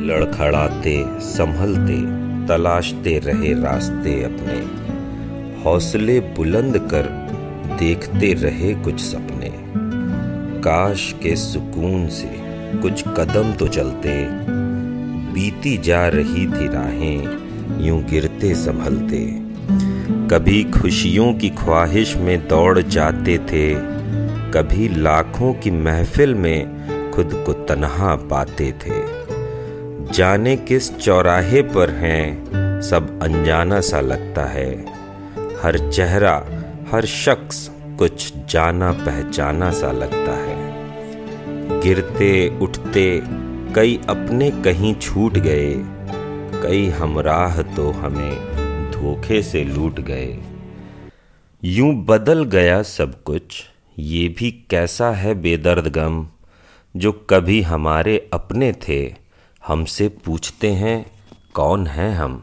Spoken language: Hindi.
लड़खड़ाते, संभलते, तलाशते रहे रास्ते अपने। हौसले बुलंद कर देखते रहे कुछ सपने। काश के सुकून से कुछ कदम तो चलते। बीती जा रही थी राहें, यूँ गिरते संभलते। कभी खुशियों की ख्वाहिश में दौड़ जाते थे। कभी लाखों की महफिल में खुद को तनहा पाते थे। जाने किस चौराहे पर हैं, सब अनजाना सा लगता है। हर चेहरा, हर शख्स कुछ जाना पहचाना सा लगता है। गिरते, उठते, कई अपने कहीं छूट गए। कई हमराह तो हमें धोखे से लूट गए। यूँ बदल गया सब कुछ, ये भी कैसा है बेदर्द गम, जो कभी हमारे अपने थे। हमसे पूछते हैं कौन हैं हम?